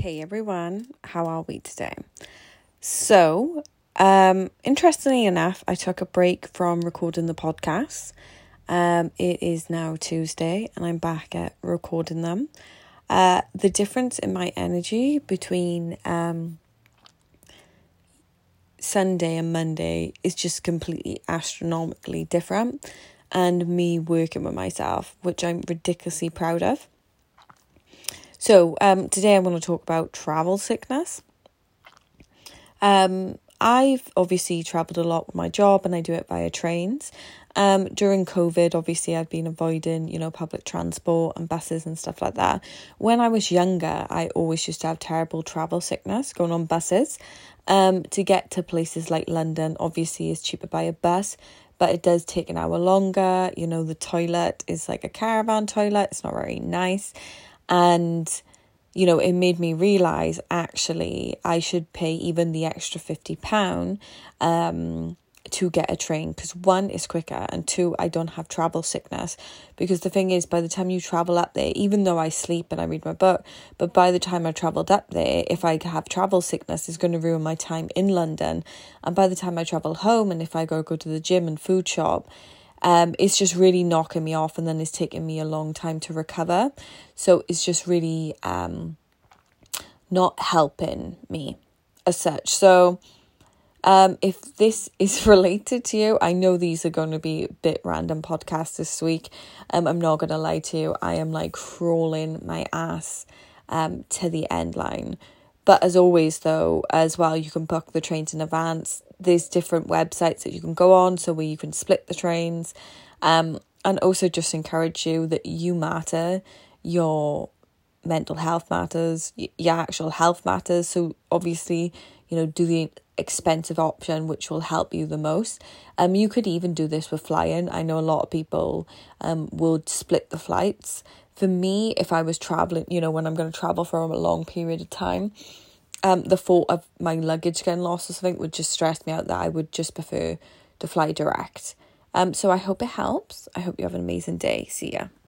Hey everyone, how are we today? So, um, interestingly enough, I took a break from recording the podcast. Um, it is now Tuesday and I'm back at recording them. Uh, the difference in my energy between um, Sunday and Monday is just completely astronomically different, and me working with myself, which I'm ridiculously proud of. So, um, today I want to talk about travel sickness. Um, I've obviously traveled a lot with my job and I do it via trains. Um, during COVID, obviously, I've been avoiding, you know, public transport and buses and stuff like that. When I was younger, I always used to have terrible travel sickness going on buses. Um, to get to places like London, obviously, is cheaper by a bus, but it does take an hour longer. You know, the toilet is like a caravan toilet, it's not very nice and you know it made me realize actually i should pay even the extra 50 pound um to get a train. Because one is quicker and two i don't have travel sickness. Because the thing is by the time you travel up there even though i sleep and i read my book but by the time i traveled up there if i have travel sickness is going to ruin my time in london. And by the time i travel home and if i go go to the gym and food shop um, it's just really knocking me off and then it's taking me a long time to recover. So it's just really um, not helping me as such. So um, if this is related to you, I know these are going to be a bit random podcasts this week. Um, I'm not going to lie to you. I am like crawling my ass um, to the end line. But as always, though, as well, you can book the trains in advance. There's different websites that you can go on so where you can split the trains. Um and also just encourage you that you matter. Your mental health matters your actual health matters. So obviously you know do the expensive option which will help you the most. Um you could even do this with flying. I know a lot of people um would split the flights for me if i was traveling you know when i'm going to travel for a long period of time um, the thought of my luggage getting lost or something would just stress me out that I would just prefer to fly direct. Um, so I hope it helps. I hope you have an amazing day. See ya.